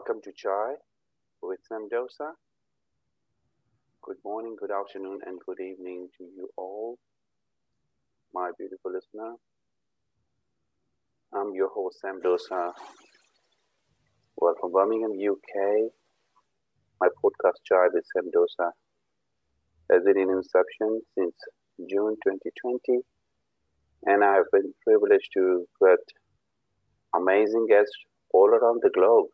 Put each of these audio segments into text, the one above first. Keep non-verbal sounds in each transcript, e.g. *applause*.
Welcome to Chai with Samdosa. Good morning, good afternoon, and good evening to you all, my beautiful listener. I'm your host, Sam Dosa. Well, from Birmingham, UK, my podcast Chai with Sam Dosa has been in inception since June 2020, and I have been privileged to get amazing guests all around the globe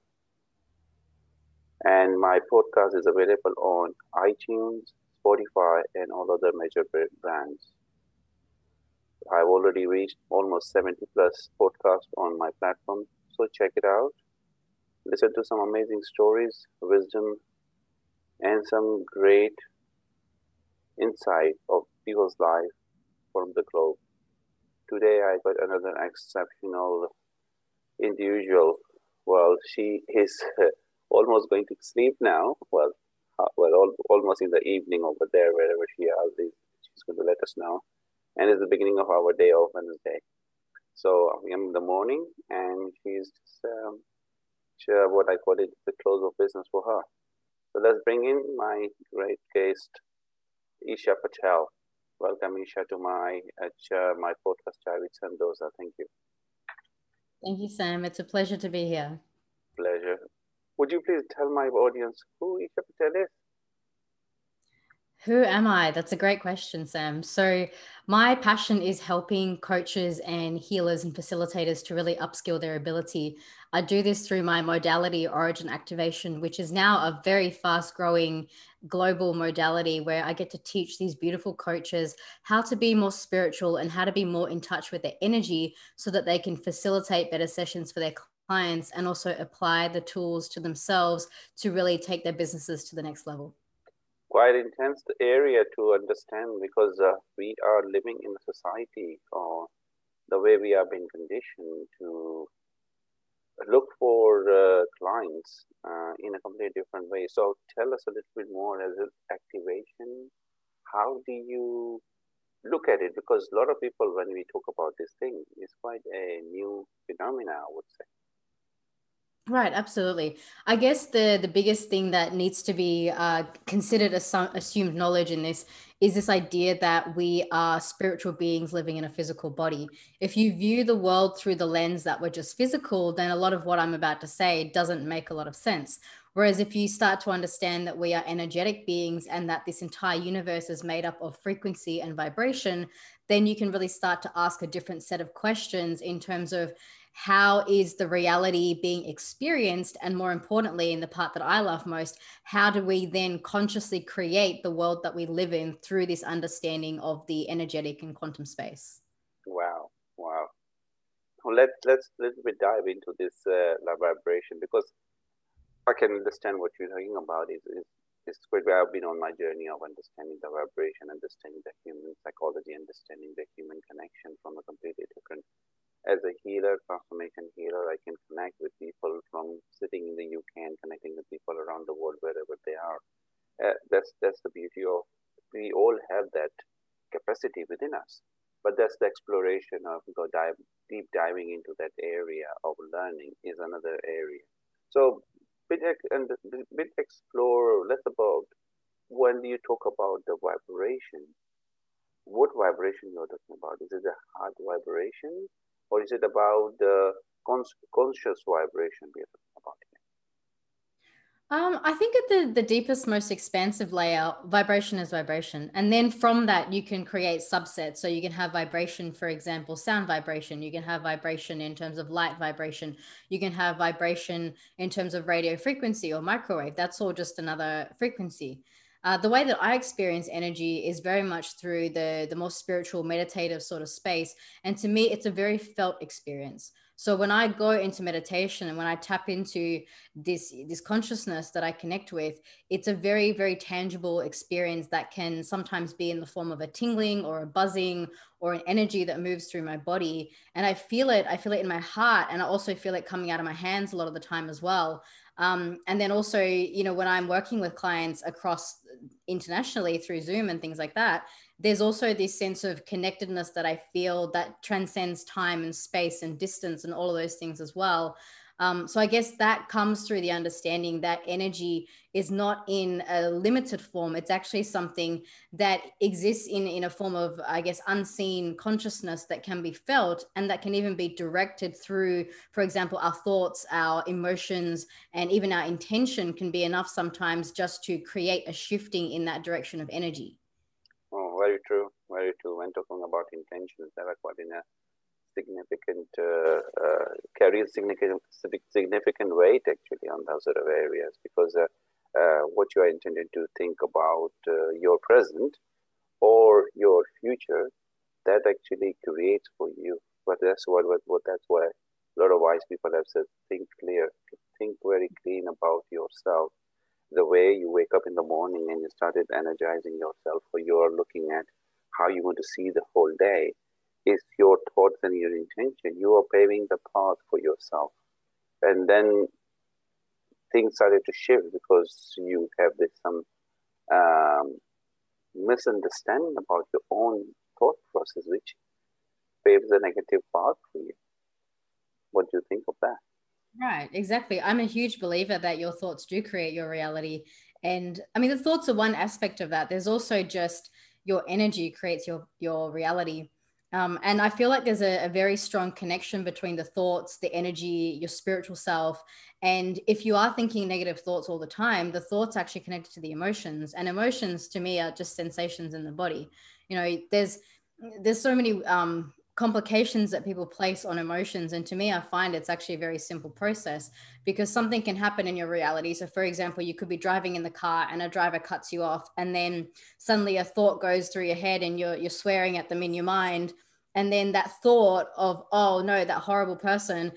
and my podcast is available on iTunes, Spotify, and all other major brands. I've already reached almost 70 plus podcasts on my platform, so check it out. Listen to some amazing stories, wisdom, and some great insight of people's life from the globe. Today, I got another exceptional individual. Well, she is *laughs* almost going to sleep now. Well, uh, well, all, almost in the evening over there, wherever she is, she's going to let us know. And it's the beginning of our day of Wednesday. So I'm in the morning, and she's just, um, sure what I call it, the close of business for her. So let's bring in my great guest, Isha Patel. Welcome, Isha, to my uh, my podcast, Chai with Samdosa. Thank you. Thank you, Sam. It's a pleasure to be here. Pleasure. Would you please tell my audience who Isha Patel is? Who am I? That's a great question, Sam. So, my passion is helping coaches and healers and facilitators to really upskill their ability. I do this through my modality Origin Activation, which is now a very fast growing global modality where I get to teach these beautiful coaches how to be more spiritual and how to be more in touch with their energy so that they can facilitate better sessions for their clients and also apply the tools to themselves to really take their businesses to the next level? Quite intense area to understand because uh, we are living in a society or uh, the way we are being conditioned to look for uh, clients uh, in a completely different way. So tell us a little bit more as an activation. How do you look at it? Because a lot of people, when we talk about this thing, it's quite a new phenomena, I would say. Right, absolutely. I guess the the biggest thing that needs to be uh, considered as some assumed knowledge in this is this idea that we are spiritual beings living in a physical body. If you view the world through the lens that we're just physical, then a lot of what I'm about to say doesn't make a lot of sense. Whereas if you start to understand that we are energetic beings and that this entire universe is made up of frequency and vibration, then you can really start to ask a different set of questions in terms of how is the reality being experienced? And more importantly in the part that i love most how do we then consciously create the world that we live in through this understanding of the energetic and quantum space? Wow. Wow. Well, let, let's a little bit dive into this uh, vibration because i can understand what you're talking about. Is, is it's where i've been on my journey of understanding the vibration understanding the human psychology understanding the human connection from a completely as a healer, transformation healer, I can connect with people from sitting in the UK and connecting with people around the world wherever they are. Uh, that's that's the beauty of we all have that capacity within us, but that's the exploration of go dive deep diving into that area of learning is another area. So bit and bit explore less about when you talk about the vibration. What vibration you're talking about? Is it a heart vibration? Or is it about the conscious vibration we're talking about? Um, I think at the, the deepest, most expansive layer, vibration is vibration. And then from that, you can create subsets. So you can have vibration, for example, sound vibration. You can have vibration in terms of light vibration. You can have vibration in terms of radio frequency or microwave. That's all just another frequency. Uh, the way that I experience energy is very much through the the more spiritual, meditative sort of space, and to me, it's a very felt experience. So when I go into meditation and when I tap into this this consciousness that I connect with, it's a very very tangible experience that can sometimes be in the form of a tingling or a buzzing or an energy that moves through my body, and I feel it. I feel it in my heart, and I also feel it coming out of my hands a lot of the time as well. Um, and then also, you know, when I'm working with clients across internationally through Zoom and things like that, there's also this sense of connectedness that I feel that transcends time and space and distance and all of those things as well. Um, so I guess that comes through the understanding that energy is not in a limited form. It's actually something that exists in, in a form of, I guess, unseen consciousness that can be felt and that can even be directed through, for example, our thoughts, our emotions, and even our intention can be enough sometimes just to create a shifting in that direction of energy. Oh, very true. Very true. When talking about intentions, there are quite in a significant uh, uh, carries significant significant weight actually on those sort of areas because uh, uh, what you are intended to think about uh, your present or your future that actually creates for you. But that's what, what, that's why a lot of wise people have said think clear think very clean about yourself. The way you wake up in the morning and you started energizing yourself or you're looking at how you want to see the whole day is your thoughts and your intention. You are paving the path for yourself. And then things started to shift because you have this some um, misunderstanding about your own thought process, which paves a negative path for you. What do you think of that? Right, exactly. I'm a huge believer that your thoughts do create your reality. And I mean, the thoughts are one aspect of that. There's also just your energy creates your your reality um, and I feel like there's a, a, very strong connection between the thoughts, the energy, your spiritual self. And if you are thinking negative thoughts all the time, the thoughts actually connected to the emotions. And emotions to me are just sensations in the body. You know, there's there's so many um, complications that people place on emotions. And to me, I find it's actually a very simple process because something can happen in your reality. So, for example, you could be driving in the car and a driver cuts you off, and then suddenly a thought goes through your head and you're, you're swearing at them in your mind and then that thought of oh no that horrible person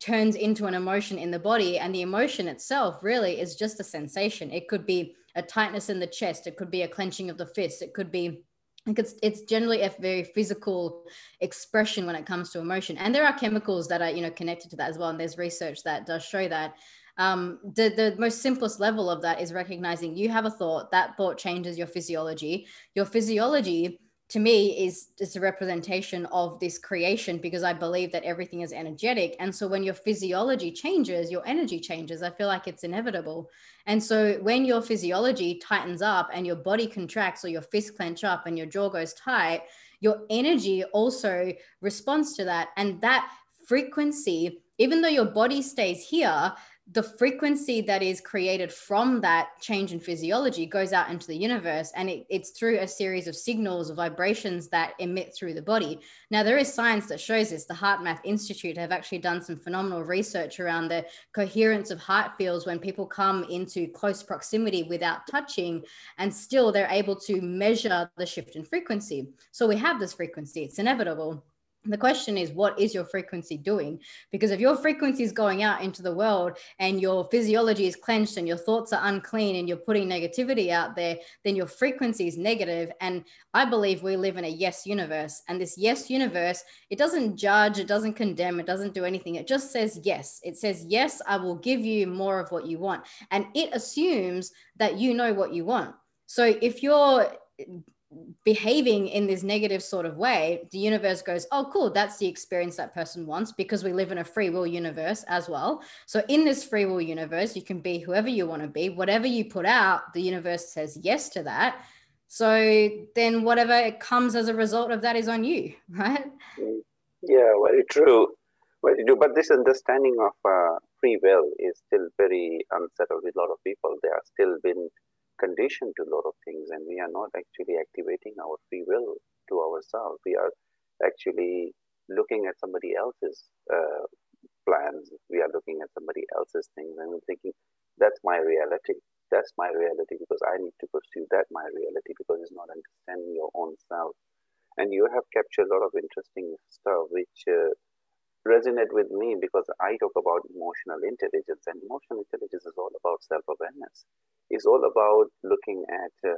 turns into an emotion in the body and the emotion itself really is just a sensation it could be a tightness in the chest it could be a clenching of the fist it could be it's, it's generally a very physical expression when it comes to emotion. And there are chemicals that are you know connected to that as well and there's research that does show that. Um, the, the most simplest level of that is recognizing you have a thought that thought changes your physiology. Your physiology to me is just a representation of this creation because I believe that everything is energetic. And so when your physiology changes, your energy changes. I feel like it's inevitable. And so when your physiology tightens up and your body contracts or your fist clench up and your jaw goes tight, your energy also responds to that. And that frequency, even though your body stays here, the frequency that is created from that change in physiology goes out into the universe and it, it's through a series of signals or vibrations that emit through the body. Now there is science that shows this. The HeartMath institute have actually done some phenomenal research around the coherence of heart fields when people come into close proximity without touching and still they're able to measure the shift in frequency. So we have this frequency. It's inevitable the question is what is your frequency doing? Because if your frequency is going out into the world and your physiology is clenched and your thoughts are unclean and you're putting negativity out there then your frequency is negative. And i believe we live in a yes universe. And this yes universe it doesn't judge it doesn't condemn it doesn't do anything. It just says yes. It says yes i will give you more of what you want. And it assumes that you know what you want. So if you're behaving in this negative sort of way, the universe goes, oh, cool, that's the experience that person wants because we live in a free will universe as well. So, in this free will universe, you can be whoever you want to be. Whatever you put out, the universe says yes to that. So, then whatever comes as a result of that is on you, *laughs* right? Yeah, very true. Very true. But this understanding of uh, free will is still very unsettled with a lot of people. They are still been conditioned to a lot of things and we are not actually activating our free will to ourselves. We are actually looking at somebody else's uh, plans. We are looking at somebody else's things and we're thinking, that's my reality. That's my reality because I need to pursue that my reality because it's not understanding your own self. And you have captured a lot of interesting stuff which uh, resonate with me because I talk about emotional intelligence and emotional intelligence is all about self-awareness It's all about looking at uh,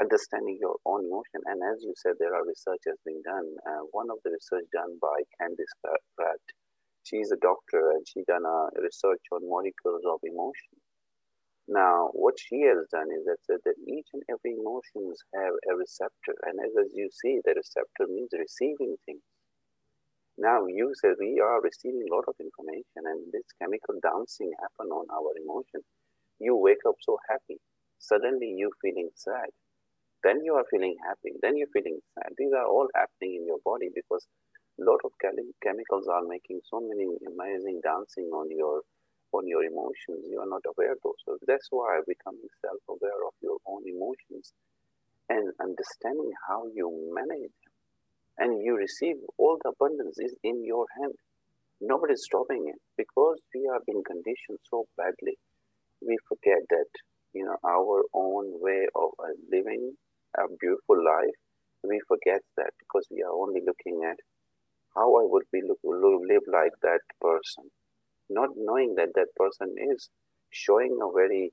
understanding your own emotion. And as you said, there are researchers being done. Uh, one of the research done by Candace Pert, she's a doctor and she done a research on molecules of emotion. Now, what she has done is that said that each and every emotions have a receptor, and as, as you see, the receptor means receiving things. Now you said we are receiving a lot of information and this chemical dancing happen on our emotion. You wake up so happy. Suddenly you feeling sad. Then you are feeling happy. Then you're feeling sad. These are all happening in your body because a lot of chemicals are making so many amazing dancing on your on your emotions. You are not aware of those. So that's why becoming self-aware of your own emotions and understanding how you manage them. And you receive all the abundance is in your hand. Nobody's stopping it because we are being conditioned so badly. We forget that you know our own way of uh, living a beautiful life. We forget that because we are only looking at how I would be look, live like that person, not knowing that that person is showing a very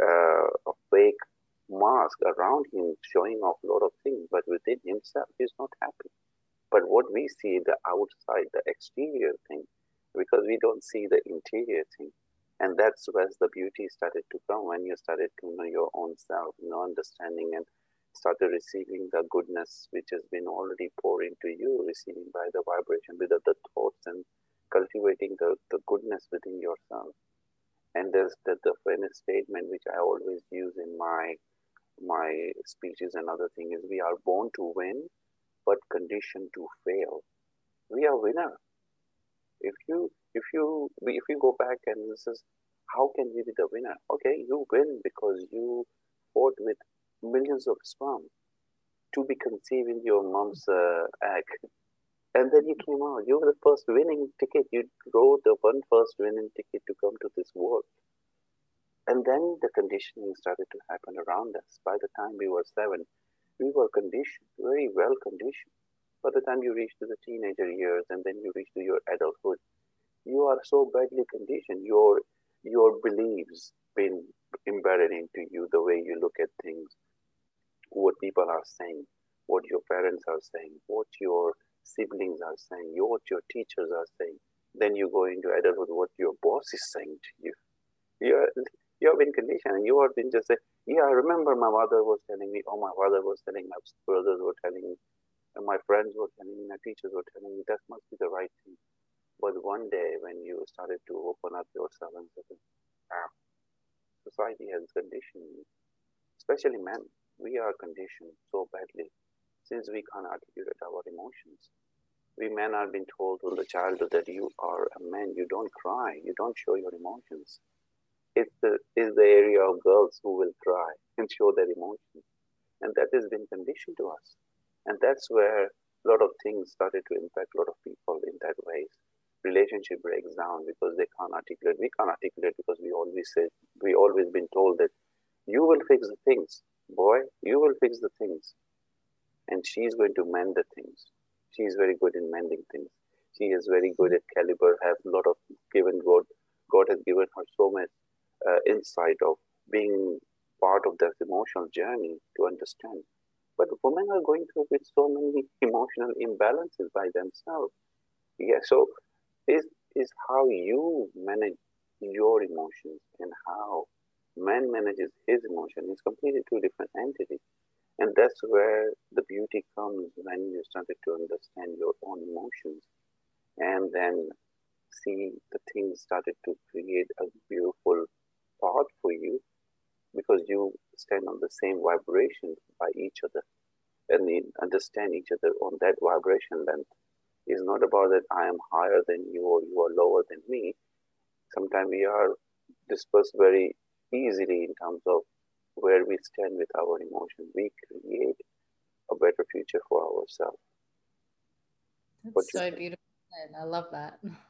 uh, a fake mask around him, showing off a lot of things, but within himself, he's not happy. But what we see, the outside, the exterior thing, because we don't see the interior thing. And that's where the beauty started to come when you started to know your own self, you know, understanding and started receiving the goodness which has been already poured into you, receiving by the vibration with the thoughts and cultivating the, the goodness within yourself. And there's the, the famous statement which I always use in my my speeches and other thing is we are born to win, but conditioned to fail. We are winner. If you if you if you go back and this is how can we be the winner? Okay, you win because you fought with millions of sperm to be conceived in your mom's uh, egg. And then you came out. You were the first winning ticket. You wrote the one first winning ticket to come to this world. And then the conditioning started to happen around us. By the time we were seven, we were conditioned, very well conditioned. By the time you reach to the teenager years and then you reach to your adulthood, you are so badly conditioned. Your your beliefs been embedded into you, the way you look at things, what people are saying, what your parents are saying, what your siblings are saying, what your teachers are saying. Then you go into adulthood, what your boss is saying to you. You're, you have been conditioned. And you have been just say, yeah, I remember my mother was telling me, oh, my father was telling, me, my brothers were telling me, and my friends were telling me, my teachers were telling me, that must be the right thing. But one day when you started to open up yourself and say, ah, society has conditioned me, especially men, we are conditioned so badly since we can't articulate our emotions. We men are being told from the childhood that you are a man, you don't cry, you don't show your emotions. It's the, it's the area of girls who will cry and show their emotions. And that has been conditioned to us. And that's where a lot of things started to impact a lot of people in that way. Relationship breaks down because they can't articulate. We can't articulate because we always say, we always been told that you will fix the things boy, you will fix the things. And she's going to mend the things. She's very good in mending things. She is very good at caliber, has a lot of given God. God has given her so much insight of being part of that emotional journey to understand. But women are going through with so many emotional imbalances by themselves. Yeah, so is is how you manage your emotions and how man manages his emotion is completely two different entities. And that's where the beauty comes when you started to understand your own emotions and then see the things started to create a beautiful path for you because you stand on the same vibration by each other and understand each other on that vibration length. It's not about that I am higher than you or you are lower than me. Sometimes we are dispersed very easily in terms of where we stand with our emotions. We create a better future for ourselves. That's so beautiful. I love that. *laughs*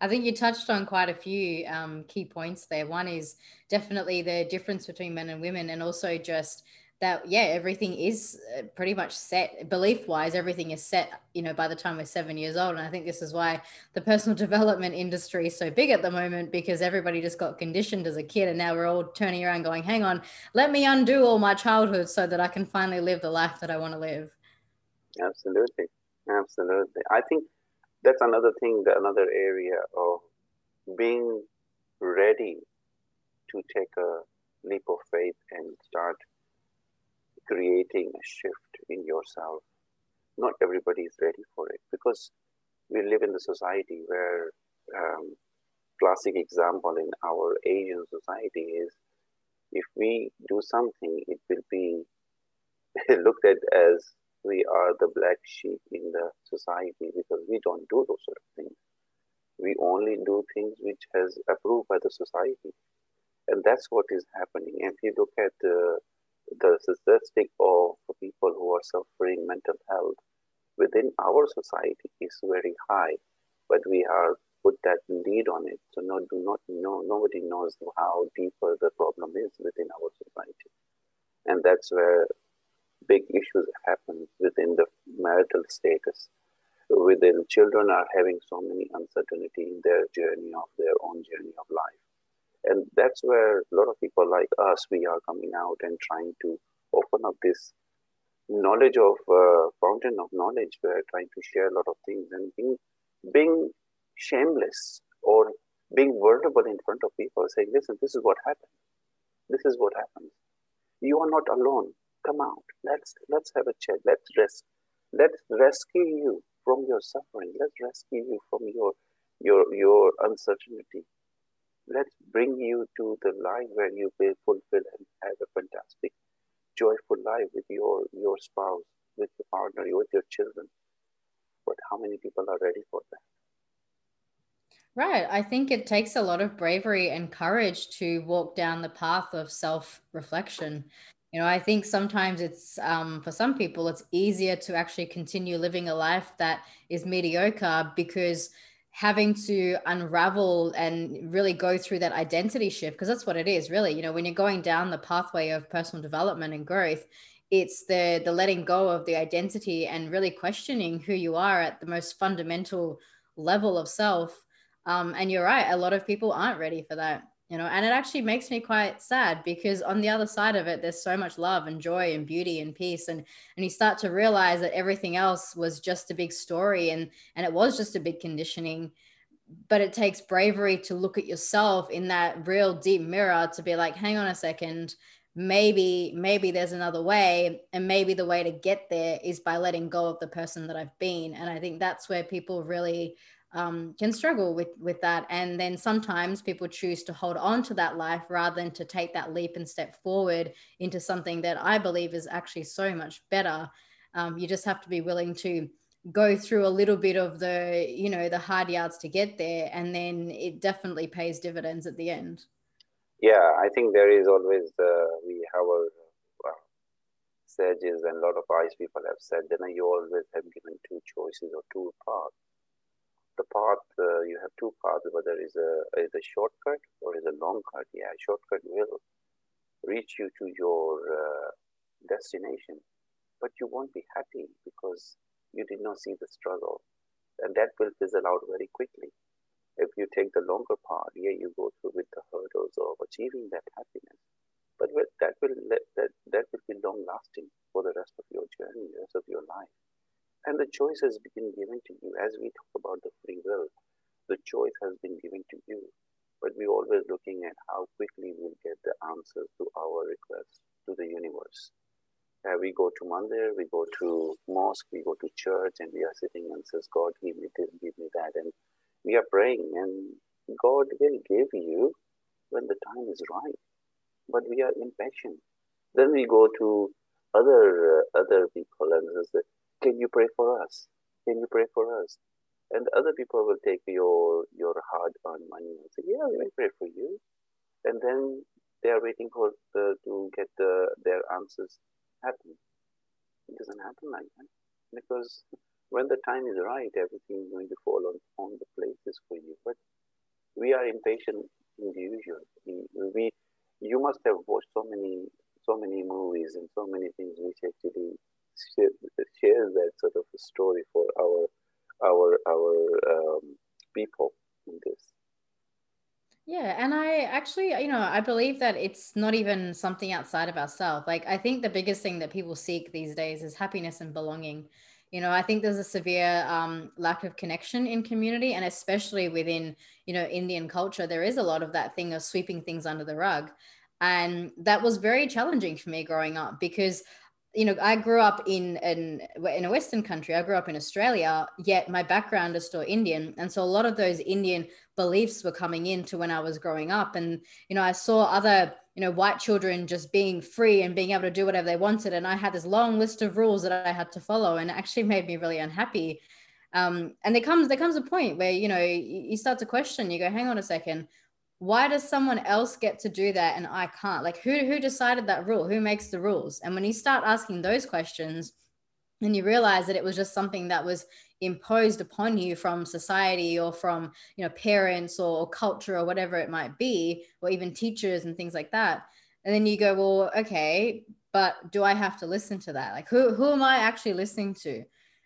I think you touched on quite a few um, key points there. One is definitely the difference between men and women, and also just that yeah everything is uh, pretty much set belief wise everything is set you know by the time we're seven years old. And i think this is why the personal *laughs* development industry is so big at the moment because everybody just got conditioned as a kid and now we're all turning around going hang on let me undo all my childhood so that i can finally live the life that i want to live. Absolutely. Absolutely. I think that's another thing another area of being ready to take a leap of faith and start creating a shift in yourself. Not everybody is ready for it because we live in the society where um, classic example in our Asian society is if we do something, it will be *laughs* looked at as we are the black sheep in the society because we don't do those sort of things. We only do things which has approved by the society. And that's what is happening. And if you look at uh, the statistic of people who are suffering mental health within our society is very high, but we are put that lead on it. So no, do not know, nobody knows how deeper the problem is within our society. And that's where big issues happen within the marital status. Within children are having so many uncertainty in their journey of their own journey of life. And that's where a lot of people like us, we are coming out and trying to open up this knowledge of uh, fountain of knowledge. We're trying to share a lot of things and being, being shameless or being vulnerable in front of people, saying, listen, this is what happened. This is what happens. You are not alone. Come out. Let's let's have a chat. Let's rest. Let's rescue you from your suffering. Let's rescue you from your your your uncertainty. Let's bring you to the life where you will fulfill and have a fantastic, joyful life with your your spouse, with your partner, with your children. But how many people are ready for that? Right. I think it takes a lot of bravery and courage to walk down the path of self reflection. You know, I think sometimes it's um, for some people, it's easier to actually continue living a life that is mediocre because having to unravel and really go through that identity shift, because that's what it is really. You know, when you're going down the pathway of personal development and growth, it's the the letting go of the identity and really questioning who you are at the most fundamental level of self um, and you're right, a lot of people aren't ready for that, you know, and it actually makes me quite sad because on the other side of it, there's so much love and joy and beauty and peace. And and you start to realize that everything else was just a big story and and it was just a big conditioning. But it takes bravery to look at yourself in that real deep mirror to be like, hang on a second, maybe maybe there's another way and maybe the way to get there is by letting go of the person that i've been and i think that's where people really um, can struggle with with that. And then sometimes people choose to hold on to that life rather than to take that leap and step forward into something that i believe is actually so much better. Um, you just have to be willing to go through a little bit of the you know the hard yards to get there and then it definitely pays dividends at the end. Yeah i think there is always uh, we have a uh, sages and a lot of wise people have said that you always have given two choices or two paths the path, uh, you have two paths, whether it's a, is a shortcut or is a long cut. Yeah, shortcut will reach you to your uh, destination, but you won't be happy because you did not see the struggle. And that will fizzle out very quickly. If you take the longer path, yeah, you go through with the hurdles of achieving that happiness. But that will that, that will be long lasting for the rest of your journey, rest of your life. And the choice has been given to you. As we talk about the free will, the choice has been given to you. But we're always looking at how quickly we'll get the answers to our requests to the universe. Uh, we go to mandir, we go to mosque, we go to church, and we are sitting and says, God, give me this, give me that. And we are praying, and God will give you when the time is right. But we are impatient. Then we go to other uh, other people and say, can you pray for us? Can you pray for us? And other people will take your your hard-earned money and say, yeah, we pray for you. And then they are waiting for the, to get the, their answers happen. It doesn't happen like that because when the time is right, everything is going to fall on, on the places for you. But we are impatient individuals. We, we, you must have watched so many, so many movies and so many things which actually share, share that sort of a story for our our our um, people in this. Yeah, and I actually, you know, I believe that it's not even something outside of ourselves. Like, I think the biggest thing that people seek these days is happiness and belonging. You know, I think there's a severe um, lack of connection in community, and especially within, you know, Indian culture, there is a lot of that thing of sweeping things under the rug. And that was very challenging for me growing up because you know, I grew up in, in in a Western country. I grew up in Australia, yet my background is still Indian, and so a lot of those Indian beliefs were coming into when I was growing up. And you know, I saw other you know white children just being free and being able to do whatever they wanted, and I had this long list of rules that I had to follow, and it actually made me really unhappy. Um, and there comes there comes a point where you know you start to question. You go, hang on a second why does someone else get to do that and I can't? Like who who decided that rule? Who makes the rules? And when you start asking those questions and you realize that it was just something that was imposed upon you from society or from you know parents or, culture or whatever it might be or even teachers and things like that and then you go well okay but do i have to listen to that like who, who am i actually listening to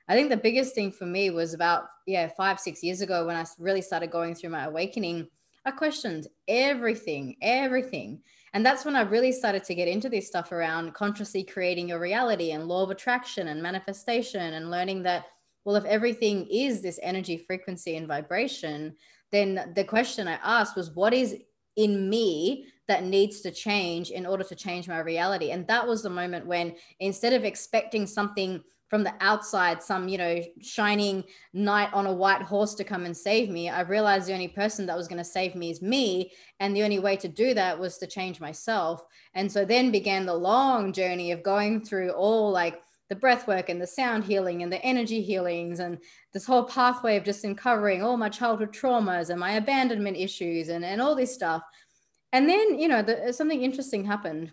i think the biggest thing for me was about yeah five six years ago when i really started going through my awakening I questioned everything, everything. And that's when I really started to get into this stuff around consciously creating your reality and law of attraction and manifestation and learning that, well, if everything is this energy, frequency, and vibration, then the question I asked was, what is in me that needs to change in order to change my reality? And that was the moment when instead of expecting something from the outside some you know shining knight on a white horse to come and save me i realized the only person that was going to save me is me and the only way to do that was to change myself. And so then began the long journey of going through all like the breath work and the sound healing and the energy healings and this whole pathway of just uncovering all my childhood traumas and my abandonment issues and, and all this stuff. And then you know the, something interesting happened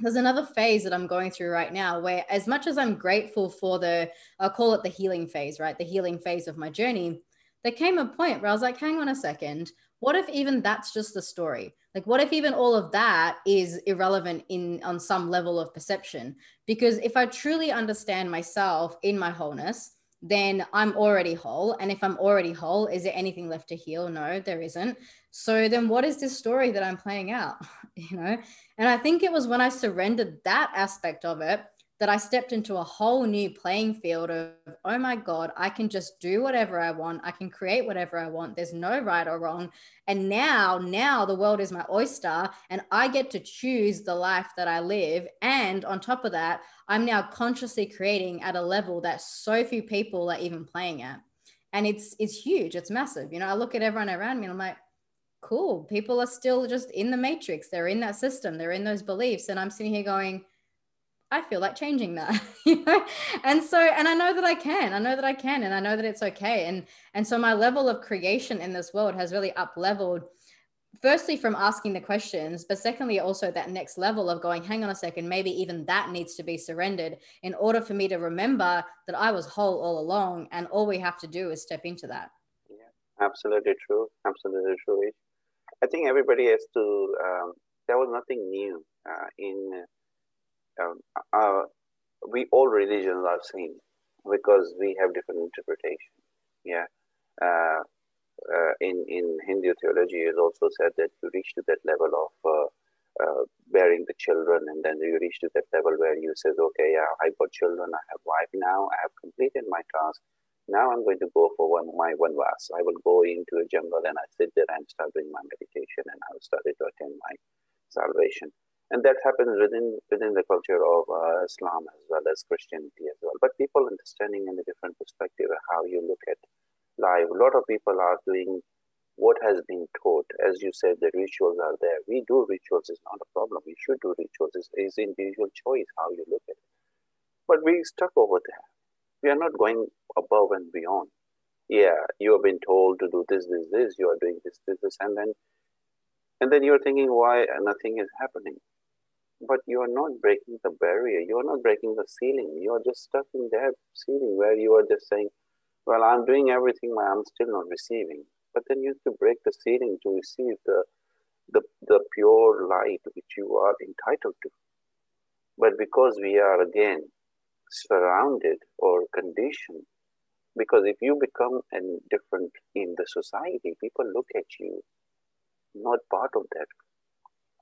there's another phase that I'm going through right now where, as much as I'm grateful for the, I'll call it the healing phase, right? The healing phase of my journey, there came a point where I was like, hang on a second. What if even that's just the story? Like, what if even all of that is irrelevant in on some level of perception? Because if I truly understand myself in my wholeness, then I'm already whole. And if I'm already whole, is there anything left to heal? No, there isn't. So then what is this story that I'm playing out? *laughs* You know? And I think it was when I surrendered that aspect of it that I stepped into a whole new playing field of, oh my God, I can just do whatever I want. I can create whatever I want. There's no right or wrong. And now, now the world is my oyster and I get to choose the life that I live. And on top of that, I'm now consciously creating at a level that so few people are even playing at. And it's it's huge, it's massive. You know, I look at everyone around me and I'm like, cool. People are still just in the matrix. They're in that system. They're in those beliefs. And I'm sitting here going, I feel like changing that, *laughs* you know? And so, and I know that I can, I know that I can, and I know that it's okay. And, and so my level of creation in this world has really up leveled firstly from asking the questions, but secondly, also that next level of going, hang on a second, maybe even that needs to be surrendered in order for me to remember that I was whole all along. And all we have to do is step into that. Yeah, absolutely true. Absolutely true. I think everybody has to, um, there was nothing new uh, in, uh, we all religions are same because we have different interpretation. Yeah. Uh, uh, in, in Hindu theology, it is also said that you reach to that level of uh, uh, bearing the children, and then you reach to that level where you says, okay, yeah, I got children, I have wife now, I have completed my task. Now I'm going to go for one my one verse. I will go into a jungle and I sit there and start doing my meditation, and I will start to attain my salvation. And that happens within within the culture of uh, Islam as well as Christianity as well. But people understanding in a different perspective how you look at life. A lot of people are doing what has been taught. As you said, the rituals are there. We do rituals is not a problem. We should do rituals. It's, it's individual choice how you look at it. But we stuck over there we are not going above and beyond. Yeah, you have been told to do this, this, this, you are doing this, this, this, and then and then you're thinking why nothing is happening. But you are not breaking the barrier, you are not breaking the ceiling, you are just stuck in that ceiling where you are just saying, Well, I'm doing everything, but I'm still not receiving. But then you have to break the ceiling to receive the the, the pure light which you are entitled to. But because we are again surrounded or conditioned. Because if you become different in the society, people look at you not part of that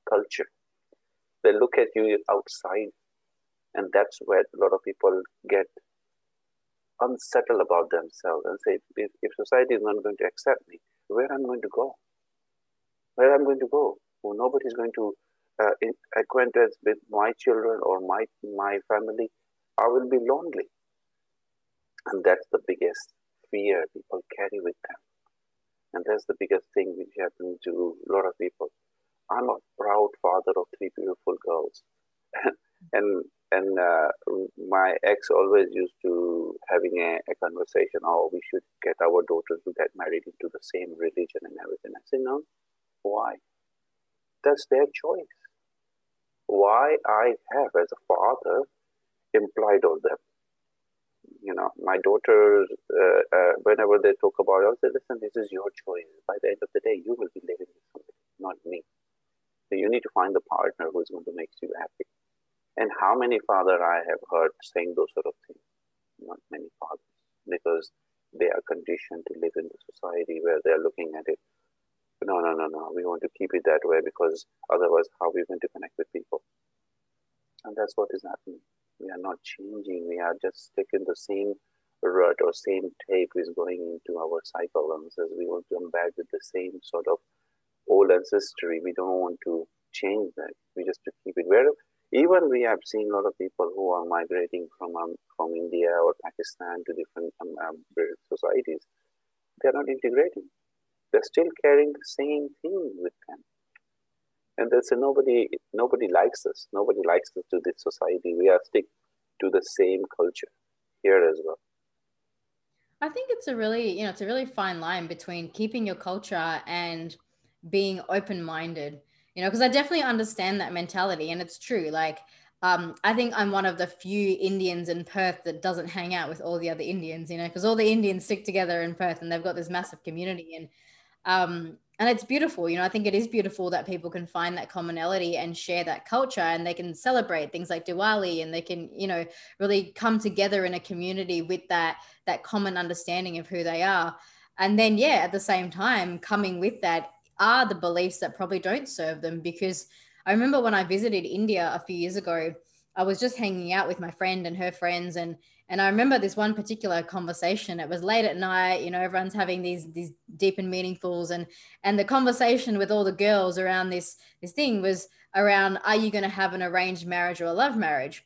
culture. They look at you outside, and that's where a lot of people get unsettled about themselves and say, if, if society is not going to accept me, where am I going to go? Where am I going to go? Well, nobody's going to uh, acquaint us with my children or my my family I will be lonely. And that's the biggest fear people carry with them. And that's the biggest thing which happens to a lot of people. I'm a proud father of three beautiful girls. *laughs* and and uh, my ex always used to having a, a, conversation oh we should get our daughters to get married into the same religion and everything i said no why that's their choice why i have as a father implied on them you know my daughters uh, uh, whenever they talk about it i say listen this is your choice by the end of the day you will be living with somebody not me so you need to find the partner who's going to make you happy and how many father I have heard saying those sort of things? Not many fathers, because they are conditioned to live in the society where they are looking at it. No, no, no, no. We want to keep it that way because otherwise, how are we going to connect with people? And that's what is happening. We are not changing. We are just in the same rut or same tape is going into our cycle. And says we want to come back with the same sort of old ancestry. We don't want to change that. We just to keep it where even we have seen a lot of people who are migrating from um, from India or Pakistan to different um, um, societies. They're not integrating. They're still carrying the same thing with them. And that's say nobody nobody likes us. Nobody likes us to this society. We are stick to the same culture here as well. I think it's a really, you know, it's a really fine line between keeping your culture and being open-minded you know, because I definitely understand that mentality. And it's true. Like, um, I think I'm one of the few Indians in Perth that doesn't hang out with all the other Indians, you know, because all the Indians stick together in Perth and they've got this massive community. And, um, and it's beautiful, you know, I think it is beautiful that people can find that commonality and share that culture and they can celebrate things like Diwali and they can, you know, really come together in a community with that, that common understanding of who they are. And then, yeah, at the same time, coming with that are the beliefs that probably don't serve them because I remember when I visited India a few years ago, I was just hanging out with my friend and her friends and and I remember this one particular conversation. It was late at night, you know, everyone's having these these deep and meaningfuls and and the conversation with all the girls around this this thing was around are you going to have an arranged marriage or a love marriage?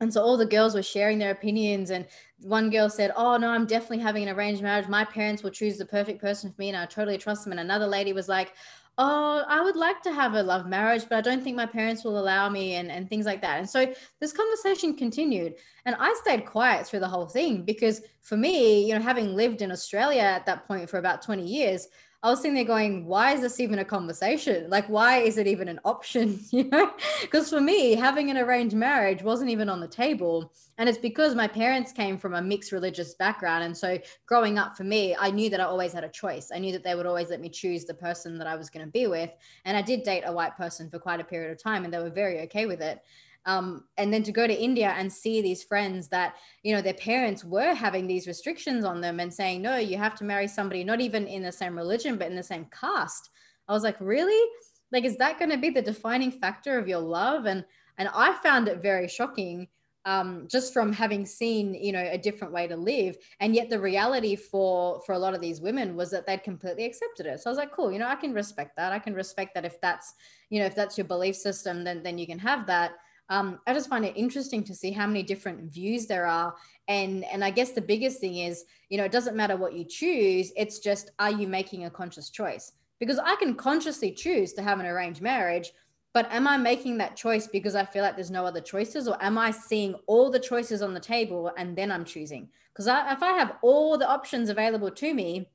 And so all the girls were sharing their opinions. And one girl said, Oh, no, I'm definitely having an arranged marriage. My parents will choose the perfect person for me, and I totally trust them. And another lady was like, Oh, I would like to have a love marriage, but I don't think my parents will allow me, and, and things like that. And so this conversation continued. And I stayed quiet through the whole thing because for me, you know, having lived in Australia at that point for about 20 years, I was sitting there going, why is this even a conversation? Like, why is it even an option? *laughs* You know, because for me, having an arranged marriage wasn't even on the table. And it's because my parents came from a mixed religious background. And so growing up for me, I knew that I always had a choice. I knew that they would always let me choose the person that I was going to be with. And I did date a white person for quite a period of time, and they were very okay with it um, and then to go to india and see these friends that you know their parents were having these restrictions on them and saying no you have to marry somebody not even in the same religion but in the same caste. I was like really? Like is that going to be the defining factor of your love? And and i found it very shocking um, just from having seen you know a different way to live. And yet the reality for for a lot of these women was that they'd completely accepted it. So i was like cool you know i can respect that. I can respect that if that's you know if that's your belief system then then you can have that um, I just find it interesting to see how many different views there are. And, and I guess the biggest thing is, you know, it doesn't matter what you choose. It's just, are you making a conscious choice? Because I can consciously choose to have an arranged marriage, but am I making that choice because I feel like there's no other choices? Or am I seeing all the choices on the table and then I'm choosing? Because if I have all the options available to me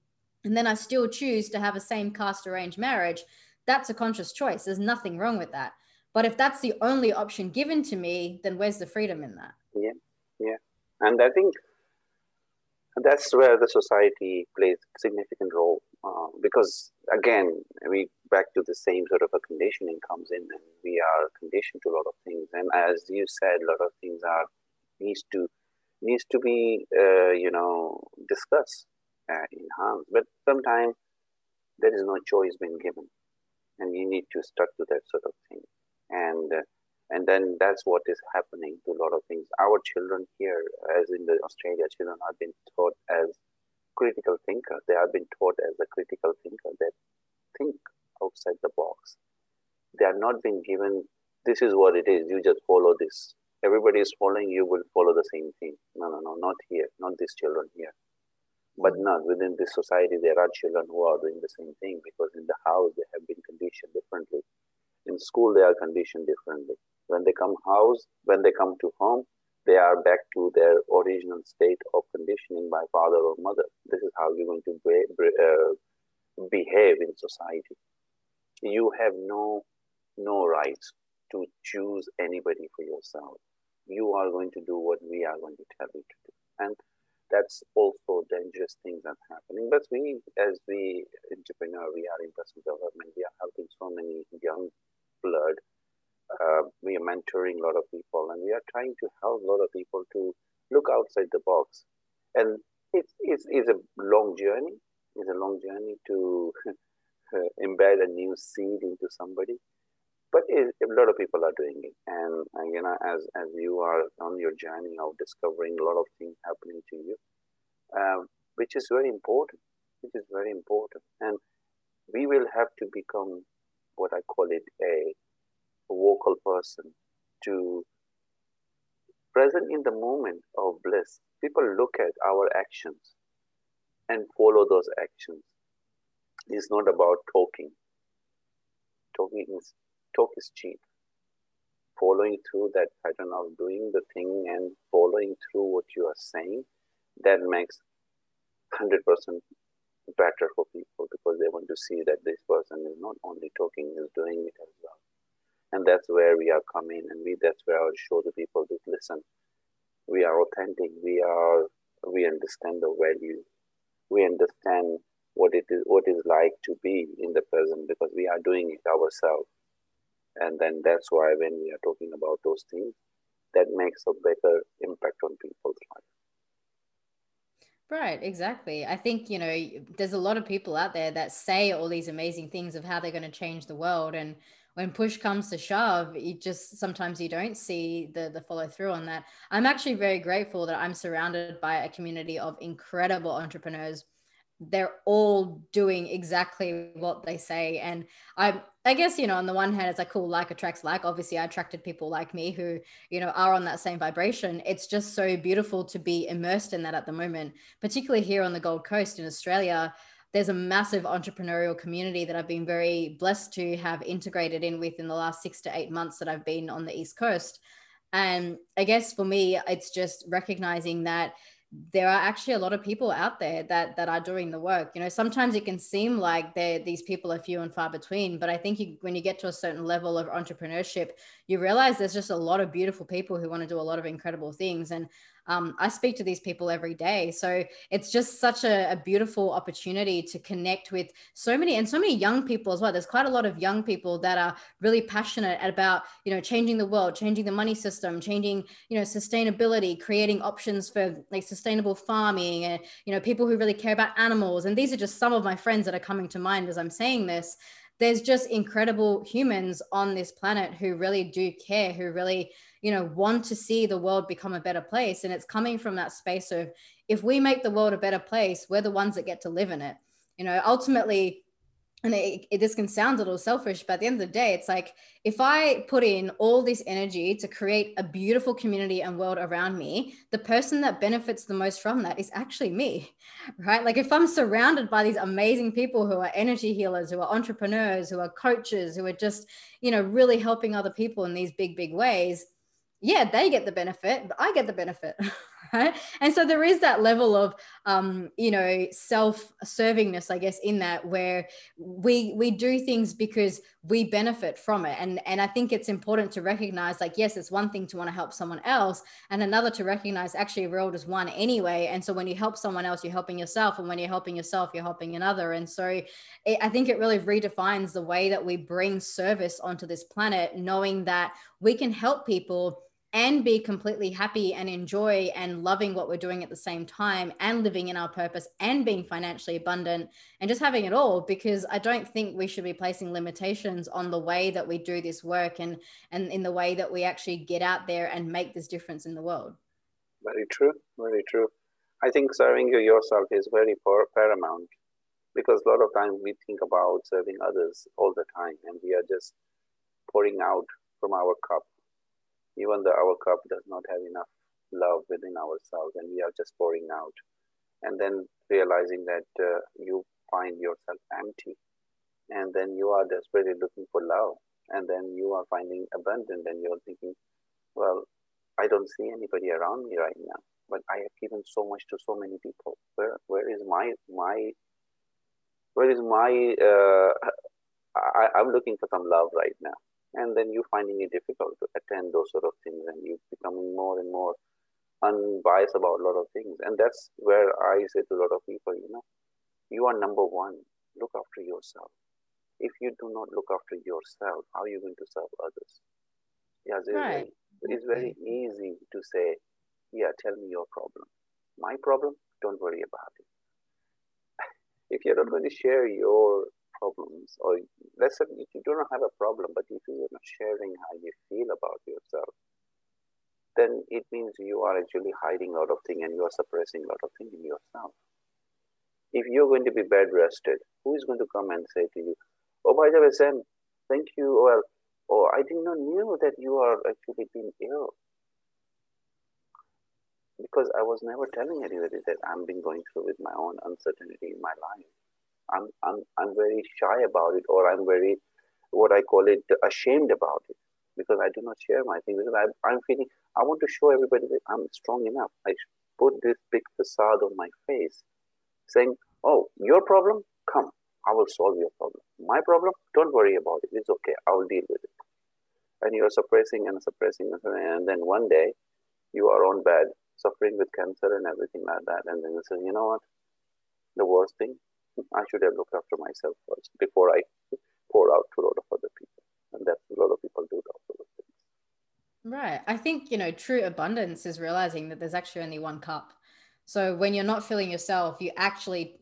and then I still choose to have a same caste arranged marriage, that's a conscious choice. There's nothing wrong with that. But if that's the only option given to me, then where's the freedom in that? Yeah, yeah. And I think that's where the society plays a significant role uh, because again we back to the same sort of a conditioning comes in and we are conditioned to a lot of things and as you said a lot of things are needs to needs to be uh, you know discussed uh, enhanced but sometimes there is no choice being given and you need to stuck to that sort of thing and uh, and then that's what is happening to a lot of things. Our children here, as in the Australia children, have been taught as critical thinkers. They have been taught as a critical thinker that think outside the box. They are not being given this is what it is. You just follow this everybody is following you will follow the same thing. No, no, no, not here, not these children here. But not within this society, there are children who are doing the same thing because in the house they have been conditioned differently. In school, they are conditioned differently. When they come house, when they come to home, they are back to their original state of conditioning by father or mother. This is how you're going to uh, behave in society. You have no no rights to choose anybody for yourself. You are going to do what we are going to tell you to do. And that's also dangerous things that are happening. But we, as we entrepreneur, we are in personal development. We are helping so many young blood. Uh, we are mentoring a lot of people, and we are trying to help a lot of people to look outside the box. And it's, it's, it's a long journey. It's a long journey to *laughs* embed a new seed into somebody but it, a lot of people are doing it and uh, you know as as you are on your journey of discovering a lot of things happening to you um, which is very important which is very important and we will have to become what i call it a, a vocal person to present in the moment of bliss. People look at our actions and follow those actions. It's not about talking. Talking is talk is cheap. Following through that pattern of doing the thing and following through what you are saying, that makes 100% better for people because they want to see that this person is not only talking, is doing it as well. And that's where we are coming and we that's where I show the people that listen. We are authentic, we are we understand the value, we understand what it is what is like to be in the present because we are doing it ourselves and then that's why when we are talking about those things that makes a better impact on people's life Right, exactly. I think, you know, there's a lot of people out there that say all these amazing things of how they're going to change the world. And when push comes to shove, you just sometimes you don't see the the follow through on that. I'm actually very grateful that I'm surrounded by a community of incredible entrepreneurs they're all doing exactly what they say. And i i guess you know on the one hand it's like cool like attracts like. Obviously i attracted people like me who you know are on that same vibration. It's just so beautiful to be immersed in that at the moment particularly here on the gold coast in australia. There's a massive entrepreneurial community that I've been very blessed to have integrated in with in the last six to eight months that I've been on the East Coast. And I guess for me, it's just recognizing that there are actually a lot of people out there that that are doing the work. You know sometimes it can seem like these people are few and far between but i think you, when you get to a certain level of entrepreneurship you realize there's just a lot of beautiful people who want to do a lot of incredible things. And um, I speak to these people every day. So it's just such a, a, beautiful opportunity to connect with so many and so many young people as well. There's quite a lot of young people that are really passionate about, you know, changing the world, changing the money system, changing, you know, sustainability, creating options for like sustainable farming and, you know, people who really care about animals. And these are just some of my friends that are coming to mind as I'm saying this there's just incredible humans on this planet who really do care, who really, you know, want to see the world become a better place. And it's coming from that space of if we make the world a better place, we're the ones that get to live in it. You know, ultimately, and it, it, this can sound a little selfish, but at the end of the day, it's like if I put in all this energy to create a beautiful community and world around me, the person that benefits the most from that is actually me, *laughs* right? Like if I'm surrounded by these amazing people who are energy healers, who are entrepreneurs, who are coaches, who are just, you know, really helping other people in these big, big ways, yeah, they get the benefit, but I get the benefit. *laughs* Right? And so there is that level of, um, you know, self-servingness, I guess, in that where we we do things because we benefit from it. And and I think it's important to recognize, like, yes, it's one thing to want to help someone else, and another to recognize actually world is one anyway. And so when you help someone else, you're helping yourself, and when you're helping yourself, you're helping another. And so it, I think it really redefines the way that we bring service onto this planet, knowing that we can help people and be completely happy and enjoy and loving what we're doing at the same time and living in our purpose and being financially abundant and just having it all because i don't think we should be placing limitations on the way that we do this work and and in the way that we actually get out there and make this difference in the world. Very true very true. I think serving yourself is very paramount because a lot of times we think about serving others all the time and we are just pouring out from our cup even though our cup does not have enough love within ourselves and we are just pouring out and then realizing that uh, you find yourself empty and then you are desperately looking for love and then you are finding abundant and you're thinking well i don't see anybody around me right now but i have given so much to so many people. Where where is my my where is my uh, *laughs* I, i'm looking for some love right now and then you finding it difficult to attend those sort of things and you becoming more and more unbiased about a lot of things. And that's where i say to a lot of people you know you are number one. Look after yourself. If you do not look after yourself how are you going to serve others? Yeah it's, right. very, it's very easy to say yeah tell me your problem. My problem? Don't worry about it. *laughs* If you're not going to share your problems, or let's say if you do not have a problem, but if you're not sharing how you feel about yourself, then it means you are actually hiding a lot of things and you are suppressing a lot of things in yourself. If you're going to be bed rested, who is going to come and say to you, Oh, by the way, Sam, thank you. Well, oh, I did not know that you are actually being ill. Because I was never telling anybody that I'm been going through with my own uncertainty in my life. I'm, I'm, I'm very shy about it or I'm very, what I call it, ashamed about it because I do not share my things because I, I'm feeling, I want to show everybody that I'm strong enough. I put this big facade on my face saying, oh, your problem, come, I will solve your problem. My problem, don't worry about it. It's okay. I will deal with it. And you're suppressing and suppressing, and then one day you are on bed, suffering with cancer and everything like that. And then you say, you know what? The worst thing, I should have looked after myself first before I pour out to a lot of other people. And that's a lot of people do that sort of things. Right. I think, you know, true abundance is realizing that there's actually only one cup. So when you're not filling yourself, you actually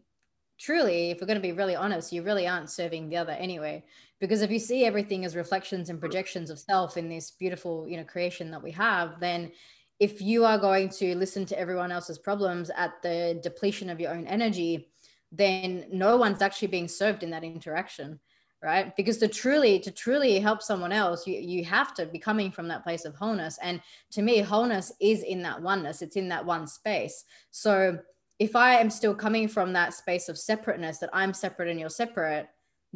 truly, if we're going to be really honest, you really aren't serving the other anyway. Because if you see everything as reflections and projections of self in this beautiful, you know, creation that we have, then if you are going to listen to everyone else's problems at the depletion of your own energy, then no one's actually being served in that interaction right? Because to truly to truly help someone else you, you have to be coming from that place of wholeness. And to me wholeness is in that oneness. It's in that one space. So if i am still coming from that space of separateness that i'm separate and you're separate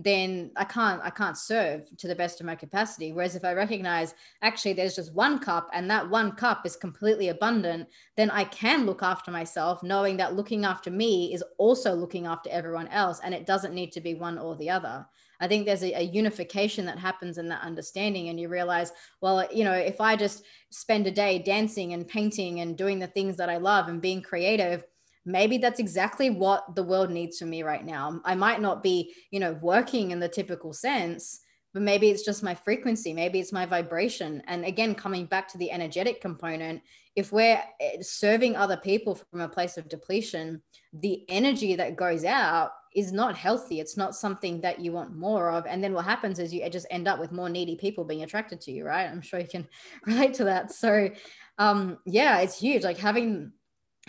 then I can't I can't serve to the best of my capacity. Whereas if I recognize actually there's just one cup and that one cup is completely abundant, then I can look after myself, knowing that looking after me is also looking after everyone else, and it doesn't need to be one or the other. I think there's a, a unification that happens in that understanding, and you realize, well, you know, if I just spend a day dancing and painting and doing the things that I love and being creative maybe that's exactly what the world needs from me right now. I might not be you know working in the typical sense but maybe it's just my frequency maybe it's my vibration. And again coming back to the energetic component if we're eh, serving other people from a place of depletion the energy that goes out is not healthy. It's not something that you want more of. And then what happens is you just end up with more needy people being attracted to you right? I'm sure you can *laughs* relate to that. So um yeah it's huge. Like having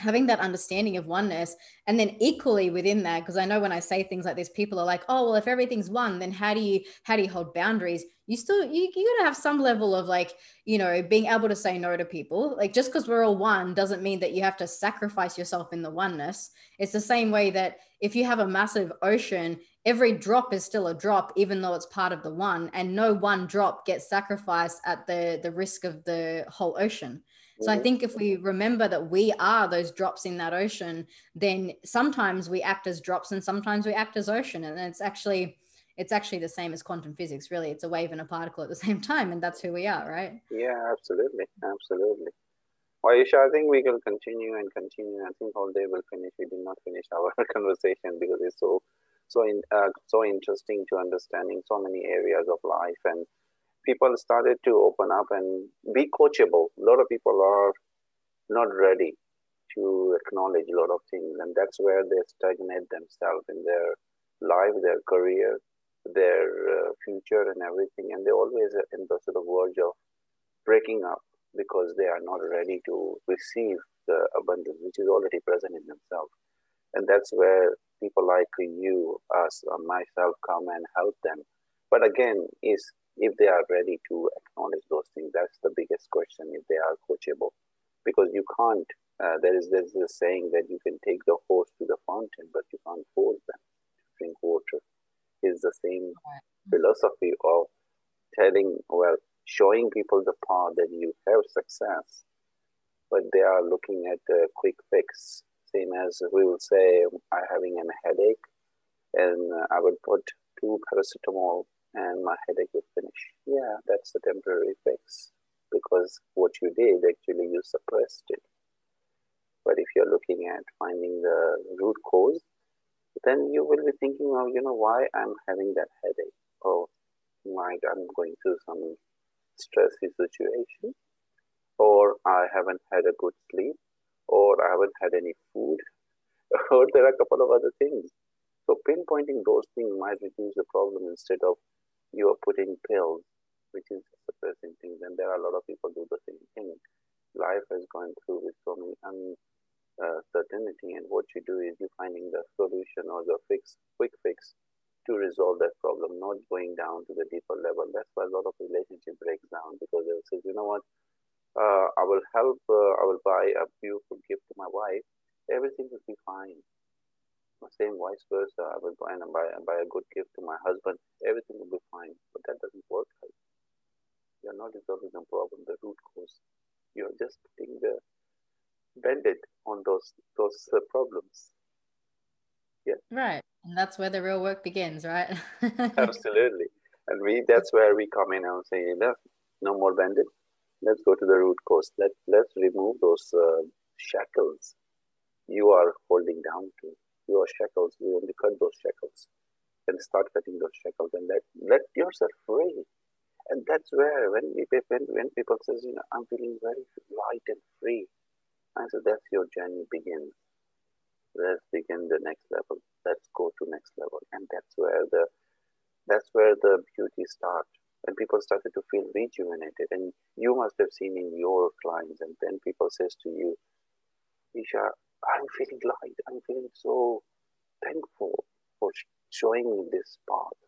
having that understanding of oneness and then equally within that because i know when i say things like this people are like oh well if everything's one then how do you how do you hold boundaries? You still you, you gotta have some level of like you know being able to say no to people. Like just because we're all one doesn't mean that you have to sacrifice yourself in the oneness. It's the same way that if you have a massive ocean every drop is still a drop even though it's part of the one and no one drop gets sacrificed at the the risk of the whole ocean so I think if we remember that we are those drops in that ocean, then sometimes we act as drops and sometimes we act as ocean. And it's actually it's actually the same as quantum physics, really. It's a wave and a particle at the *laughs* same time, and that's who we are, right? Yeah, absolutely. Absolutely. Well, Isha, I think we will continue and continue. I think all day will finish. We did not finish *laughs* our conversation because it's so so in, uh, so interesting to understanding so many areas of life and people started to open up and be coachable. A lot of people are not ready to acknowledge a lot of things, and that's where they stagnate themselves in their life, their career, their uh, future, and everything. And they're always in the sort of verge of breaking up because they are not ready to receive the abundance which is already present in themselves. And that's where people like you, us, myself come and help them. But again, is if they are ready to acknowledge those things. That's the biggest question if they are coachable. Because you can't, uh, there is there's this saying that you can take the horse to the fountain, but you can't force them to drink water. Is the same philosophy of telling, well, showing people the path that you have success, but they are looking at a quick fix. Same as we will say, I'm having a headache, and I will put two paracetamol and my headache will finish. Yeah, that's the temporary fix because what you did actually you suppressed it. But if you're looking at finding the root cause, then you will be thinking, oh, you know, why I'm having that headache. Oh, my, I'm going through some stressy situation, or I haven't had a good sleep, or I haven't had any food, *laughs* or there are a couple of other things. So pinpointing those things might reduce the problem instead of you are putting pills, which is suppressing things. And there are a lot of people do the same thing. Life has gone through with so many uncertainty, and what you do is you're finding the solution or the fix, quick fix to resolve that problem, not going down to the deeper level. That's why a lot of relationship breaks down because they say, you know what, uh, I will help, uh, I will buy a beautiful gift to my wife, everything will be fine same vice versa. I will buy and buy, buy a good gift to my husband. Everything will be fine, but that doesn't work. You're not resolving the problem, the root cause. You're just putting the band-aid on those those uh, problems. Yeah. Right, and that's where the real work begins, right? *laughs* Absolutely, and we that's where we come in and say, enough, no more band-aid. Let's go to the root cause. Let let's remove those uh, shackles you are holding down to your shackles, you only cut those shackles and start cutting those shackles and let, let yourself free. And that's where when, when, when people says, you know, I'm feeling very light and free, I said, that's your journey begins. Let's begin the next level. Let's go to next level. And that's where the, that's where the beauty starts. And people started to feel rejuvenated. And you must have seen in your clients, and then people says to you, Isha, I'm feeling light. I'm feeling so thankful for showing me this path.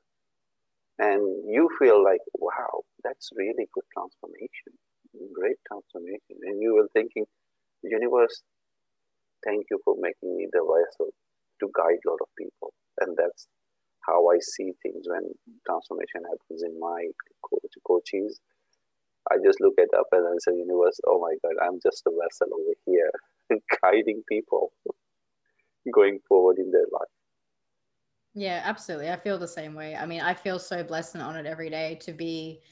And you feel like, wow, that's really good transformation, great transformation. And you were thinking, universe, thank you for making me the vessel to guide a lot of people. And that's how I see things when transformation happens in my coach, coaches. I just look at up and I say, universe, oh my God, I'm just a vessel over here *laughs* guiding people *laughs* going forward in their life. Yeah, absolutely. I feel the same way. I mean, I feel so blessed and honored every day to be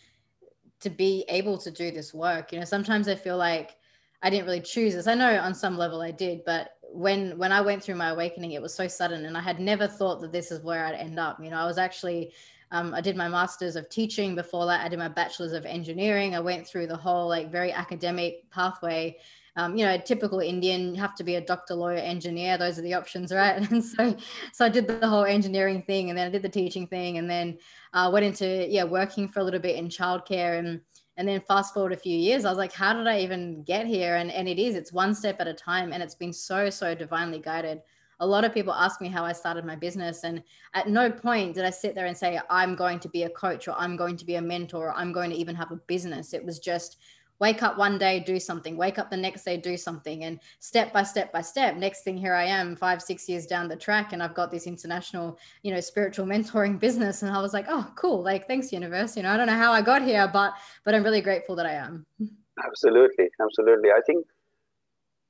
to be able to do this work. You know, sometimes I feel like I didn't really choose this. I know on some level I did, but when when I went through my awakening, it was so sudden, and I had never thought that this is where I'd end up. You know, I was actually um, I did my master's of teaching before that. I did my bachelor's of engineering. I went through the whole like very academic pathway um, you know, typical Indian, you have to be a doctor, lawyer, engineer. Those are the options, *laughs* right? And so, so I did the whole engineering thing, and then I did the teaching thing, and then uh, went into yeah working for a little bit in childcare, and and then fast forward a few years, I was like, how did I even get here? And and it is, it's one step at a time, and it's been so so divinely guided. A lot of people ask me how I started my business, and at no point did I sit there and say I'm going to be a coach or I'm going to be a mentor or I'm going to even have a business. It was just wake up one day do something. Wake up the next day do something. And step by step by step next thing here i am five six years down the track and i've got this international you know spiritual *laughs* mentoring business. And i was like oh cool. Like thanks universe. You know i don't know how i got here but but i'm really grateful that i am. *laughs* Absolutely. Absolutely. I think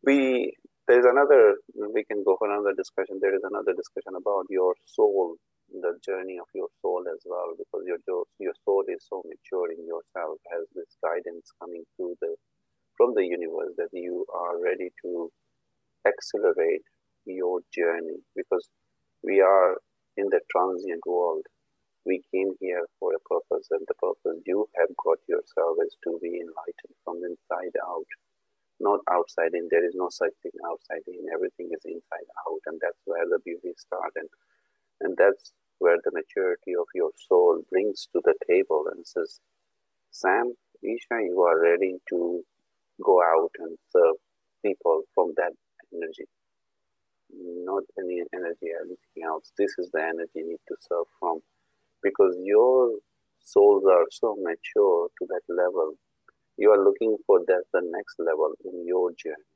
we there's another we can go for another discussion. There is another discussion about your soul the journey of your soul as well because your your soul is so mature in yourself has this guidance coming through the from the universe that you are ready to accelerate your journey. Because we are in the transient world. We came here for a purpose and the purpose you have got yourself is to be enlightened from inside out not outside in. There is no such thing outside in. Everything is inside out and that's where the beauty starts. And and that's where the maturity of your soul brings to the table and says, Sam, Isha, you are ready to go out and serve people from that energy. Not any energy, or anything else. This is the energy you need to serve from. Because your souls are so mature to that level. You are looking for that the next level in your journey.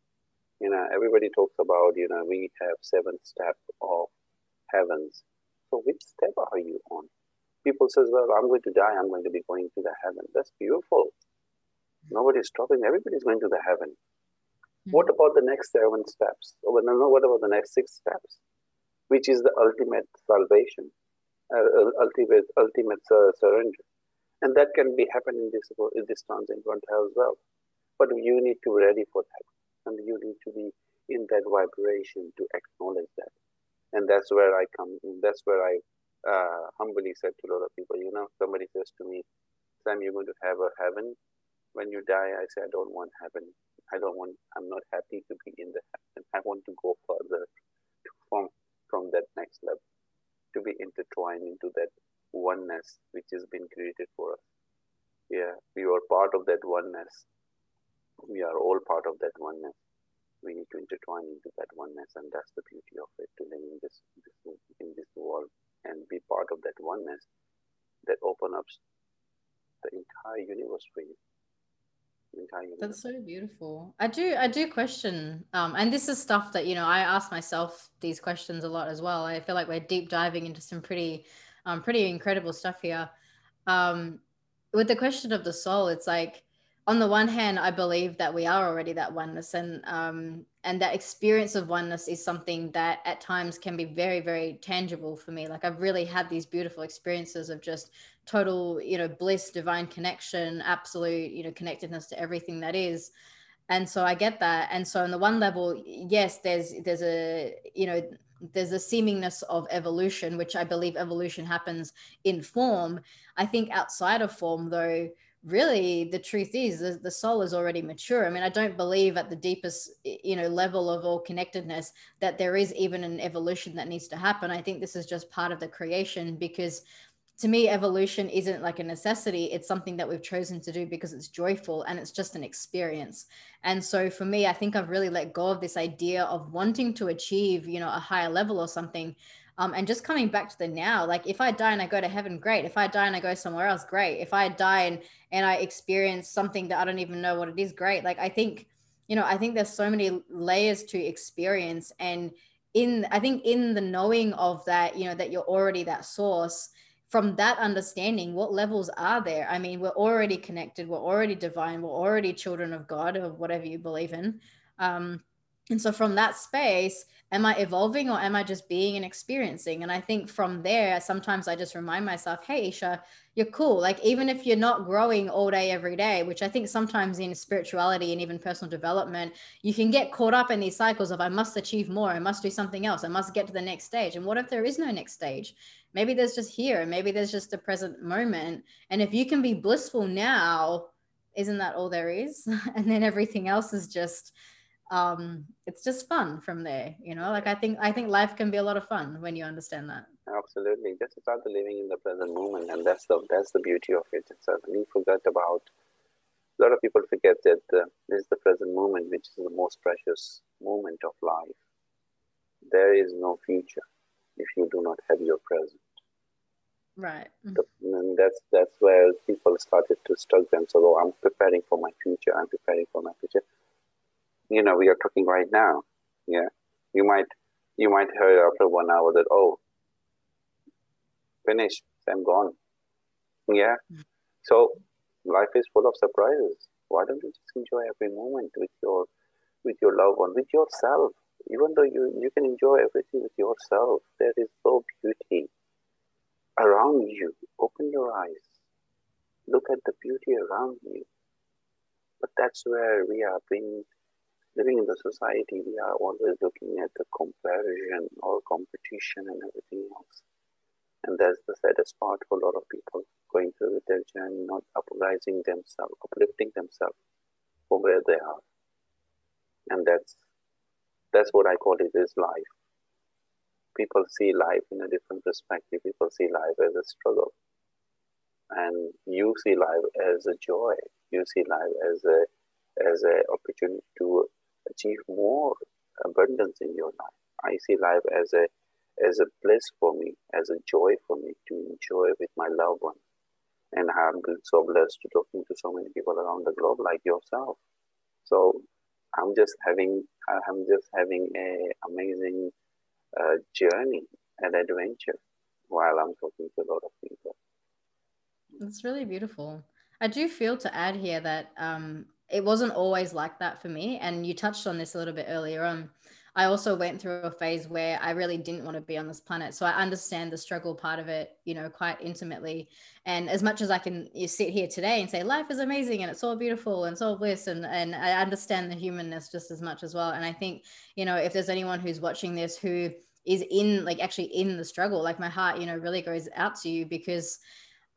You know, everybody talks about, you know, we have seven steps of heavens. So which step are you on? People says, well, I'm going to die. I'm going to be going to the heaven. That's beautiful. Nobody's stopping. Everybody's going to the heaven. Mm-hmm. What about the next seven steps? Or no, no, what about the next six steps? Which is the ultimate salvation, uh, ultimate ultimate uh, surrender, and that can be happening in this in this transient world as well. But you need to be ready for that, and you need to be in that vibration to acknowledge that, and that's where I come. In. That's where I uh, humbly said to a lot of people, you know, somebody says to me, Sam, you're going to have a heaven when you die. I say, I don't want heaven. I don't want, I'm not happy to be in the heaven. I want to go further to from, from that next level, to be intertwined into that oneness which has been created for us. Yeah, we are part of that oneness. We are all part of that oneness. We need to intertwine into that oneness, and that's the beauty of it to live in this, this in this world and be part of that oneness that open up the entire universe for you. That's so beautiful. I do I do question um and this is stuff that you know I ask myself these questions a lot as well. I feel like we're deep diving into some pretty um pretty incredible stuff here. Um with the question of the soul, it's like on the one hand, I believe that we are already that oneness, and um, and that experience of oneness is something that at times can be very, very tangible for me. Like I've really had these beautiful experiences of just total, you know, bliss, divine connection, absolute, you know, connectedness to everything that is. And so I get that. And so on the one level, yes, there's there's a you know there's a seemingness of evolution, which I believe evolution happens in form. I think outside of form, though really the truth is the, the soul is already mature. I mean i don't believe at the deepest you know level of all connectedness that there is even an evolution that needs to happen. I think this is just part of the creation because to me evolution isn't like a necessity. It's something that we've chosen to do because it's joyful and it's just an experience. And so for me i think i've really let go of this idea of wanting to achieve you know a higher level or something um, and just coming back to the now, like if I die and I go to heaven, great. If I die and I go somewhere else, great. If I die and, and I experience something that I don't even know what it is, great. Like I think, you know, I think there's so many layers to experience. And in, I think in the knowing of that, you know, that you're already that source, from that understanding, what levels are there? I mean, we're already connected, we're already divine, we're already children of God or whatever you believe in. Um, and so from that space, am I evolving or am I just being and experiencing? And I think from there, sometimes I just remind myself, hey, Isha, you're cool. Like, even if you're not growing all day, every day, which I think sometimes in spirituality and even personal development, you can get caught up in these cycles of, I must achieve more, I must do something else, I must get to the next stage. And what if there is no next stage? Maybe there's just here, maybe there's just the present moment. And if you can be blissful now, isn't that all there is? *laughs* and then everything else is just, um, it's just fun from there. You know, like I think I think life can be a lot of fun when you understand that. Absolutely, just start living in the present moment, and that's the that's the beauty of it. So we forget about a lot of people forget that uh, this is the present moment, which is the most precious moment of life. There is no future if you do not have your present. Right. The, and that's that's where people started to struggle themselves. Oh, I'm preparing for my future. I'm preparing for my future you know we are talking right now. Yeah. You might you might hear after one hour that oh finished i'm gone. Yeah. Mm-hmm. so life is full of surprises. Why don't you just enjoy every moment with your with your loved one with yourself? Even though you you can enjoy everything with yourself there is so beauty around you. Open your eyes. Look at the beauty around you. But that's where we are being living in the society, we are always looking at the comparison or competition and everything else. And that's the saddest part for a lot of people going through their journey, not uprising themselves, uplifting themselves for where they are. And that's that's what I call it is life. People see life in a different perspective. People see life as a struggle. And you see life as a joy. You see life as a as an opportunity to achieve more abundance in your life. I see life as a as a bliss for me, as a joy for me to enjoy with my loved one. and I'm so blessed to talking to so many people around the globe like yourself. So I'm just having I'm just having a amazing uh, journey and adventure while I'm talking to a lot of people. It's really beautiful. I do feel to add here that um, it wasn't always like that for me, and you touched on this a little bit earlier on. I also went through a phase where I really didn't want to be on this planet. So I understand the struggle part of it, you know, quite intimately. And as much as I can you sit here today and say life is amazing and it's all beautiful and it's all bliss and, and I understand the humanness just as much as well. And I think, you know, if there's anyone who's watching this who is in like actually in the struggle, like my heart, you know, really goes out to you because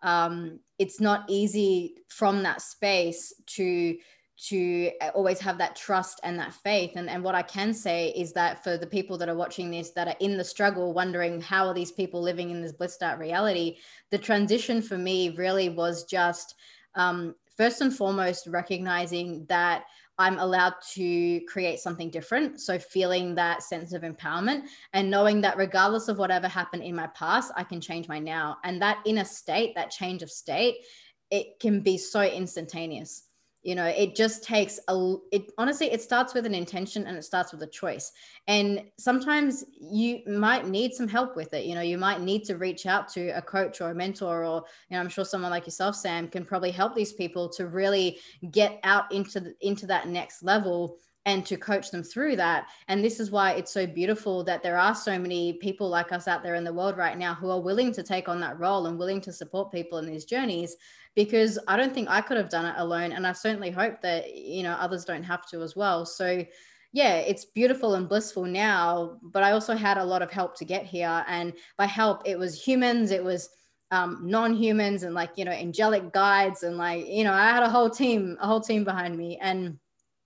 um it's not easy from that space to to uh, always have that trust and that faith. And, and what i can say is that for the people that are watching this that are in the struggle wondering how are these people living in this blissed out reality the transition for me really was just um, first and foremost recognizing that i'm allowed to create something different. So feeling that sense of empowerment and knowing that regardless of whatever happened in my past i can change my now. And that inner state that change of state it can be so instantaneous you know it just takes a it honestly it starts with an intention and it starts with a choice. And sometimes you might need some help with it. You know you might need to reach out to a coach or a mentor or you know i'm sure someone like yourself sam can probably help these people to really get out into the, into that next level and to coach them through that. And this is why it's so beautiful that there are so many people like us out there in the world right now who are willing to take on that role and willing to support people in these journeys because I don't think I could have done it alone. And I certainly hope that, you know, others don't have to as well. So, yeah, it's beautiful and blissful now, but I also had a lot of help to get here. And by help, it was humans, it was um, non-humans and like, you know, angelic guides. And like, you know, I had a whole team, a whole team behind me. And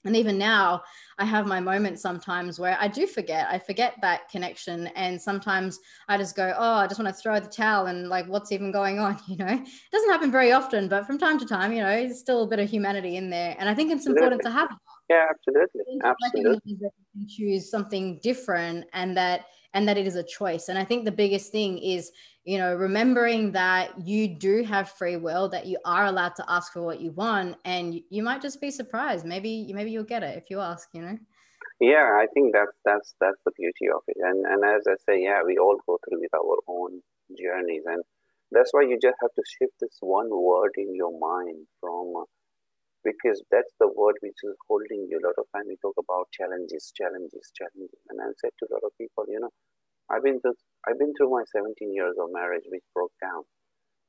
and even now i have my moments sometimes where i do forget. I forget that connection and sometimes i just go oh i just want to throw the towel and like what's even going on? *laughs* You know? It doesn't happen very often but from time to time you know there's still a bit of humanity in there and i think it's important to have yeah absolutely. Absolutely. that you can choose something different and that and that it is a choice. And i think the biggest thing is you know remembering that you do have free will that you are allowed to ask for what you want and you might just be surprised. Maybe maybe you'll get it if you ask you know? Yeah i think that's that's that's the beauty of it. And and as i say yeah we all go through with our own journeys. And that's why you just have to shift this one word in your mind from uh, because that's the word which is holding you. A lot of time we talk about challenges challenges challenges. And i said to a lot of people you know I've been through, I've been through my 17 years of marriage, which broke down.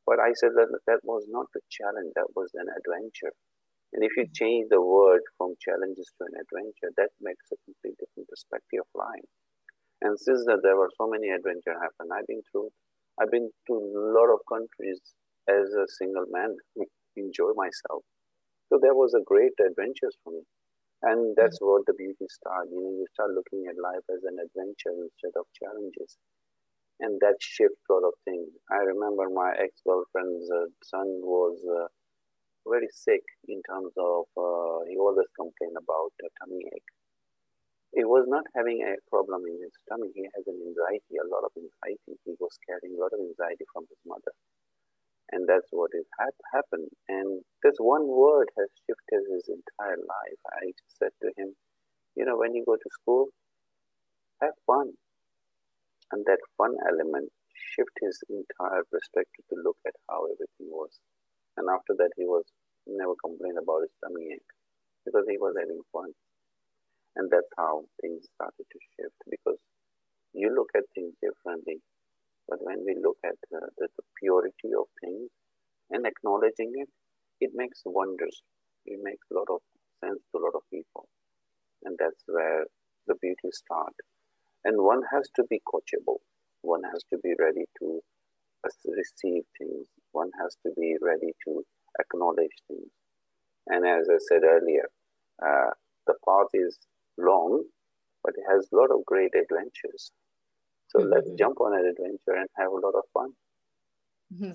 But I said that that was not a challenge, that was an adventure. And if you mm-hmm. change the word from challenges to an adventure, that makes a completely different perspective of life. And since that there were so many adventures happen, I've been through, I've been to a lot of countries as a single man, enjoy myself. So there was a great adventures for me. And that's mm. what the beauty start. You know, you start looking at life as an adventure instead of challenges. And that shift sort of thing. I remember my ex-girlfriend's uh, son was uh, very sick in terms of, uh, he always complained about a tummy ache. He was not having a problem in his tummy. He has an anxiety, a lot of anxiety. He was carrying a lot of anxiety from his mother and that's what has had happened. And this one word has shifted his entire life. I said to him, you know, when you go to school, have fun. And that fun element shift his entire perspective to look at how everything was. And after that, he was never complained about his tummy ache because he was having fun. And that's how things started to shift because you look at things differently but when we look at the, the, the purity of things and acknowledging it, it makes wonders. It makes a lot of sense to a lot of people. And that's where the beauty starts. And one has to be coachable. One has to be ready to receive things. One has to be ready to acknowledge things. And as I said earlier, uh, the path is long, but it has a lot of great adventures. So mm-hmm. let's jump on an adventure and have a lot of fun.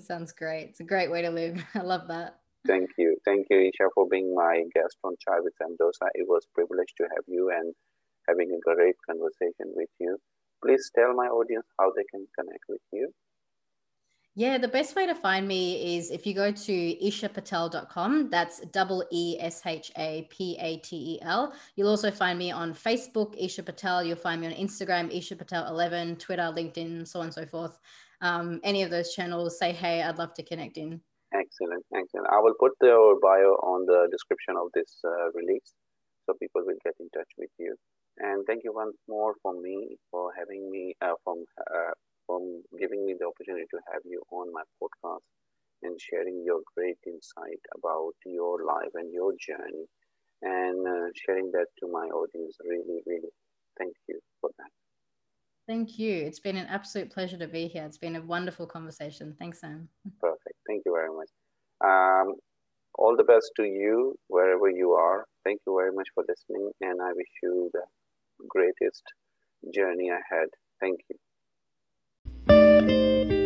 *laughs* Sounds great. It's a great way to live. *laughs* I love that. Thank you. Thank you, Isha, for being my guest on Chai with Samdosa. It was a privilege to have you and having a great conversation with you. Please tell my audience how they can connect with you. Yeah, the best way to find me is if you go to eeshapatel.com. That's double E S H A P A T E L. You'll also find me on Facebook, Isha Patel. You'll find me on Instagram, Isha Patel 11, Twitter, LinkedIn, so on and so forth. Um, any of those channels, say hey, I'd love to connect in. Excellent, excellent. I will put the bio on the description of this uh, release so people will get in touch with you. And thank you once more for me for having me uh, from uh, from giving me the opportunity to have you on my podcast and sharing your great insight about your life and your journey and uh, sharing that to my audience. Really, really thank you for that. Thank you. It's been an absolute pleasure to be here. It's been a wonderful conversation. Thanks, Sam. Perfect. Thank you very much. Um, all the best to you wherever you are. Thank you very much for listening, and I wish you the greatest journey ahead. Thank you. Música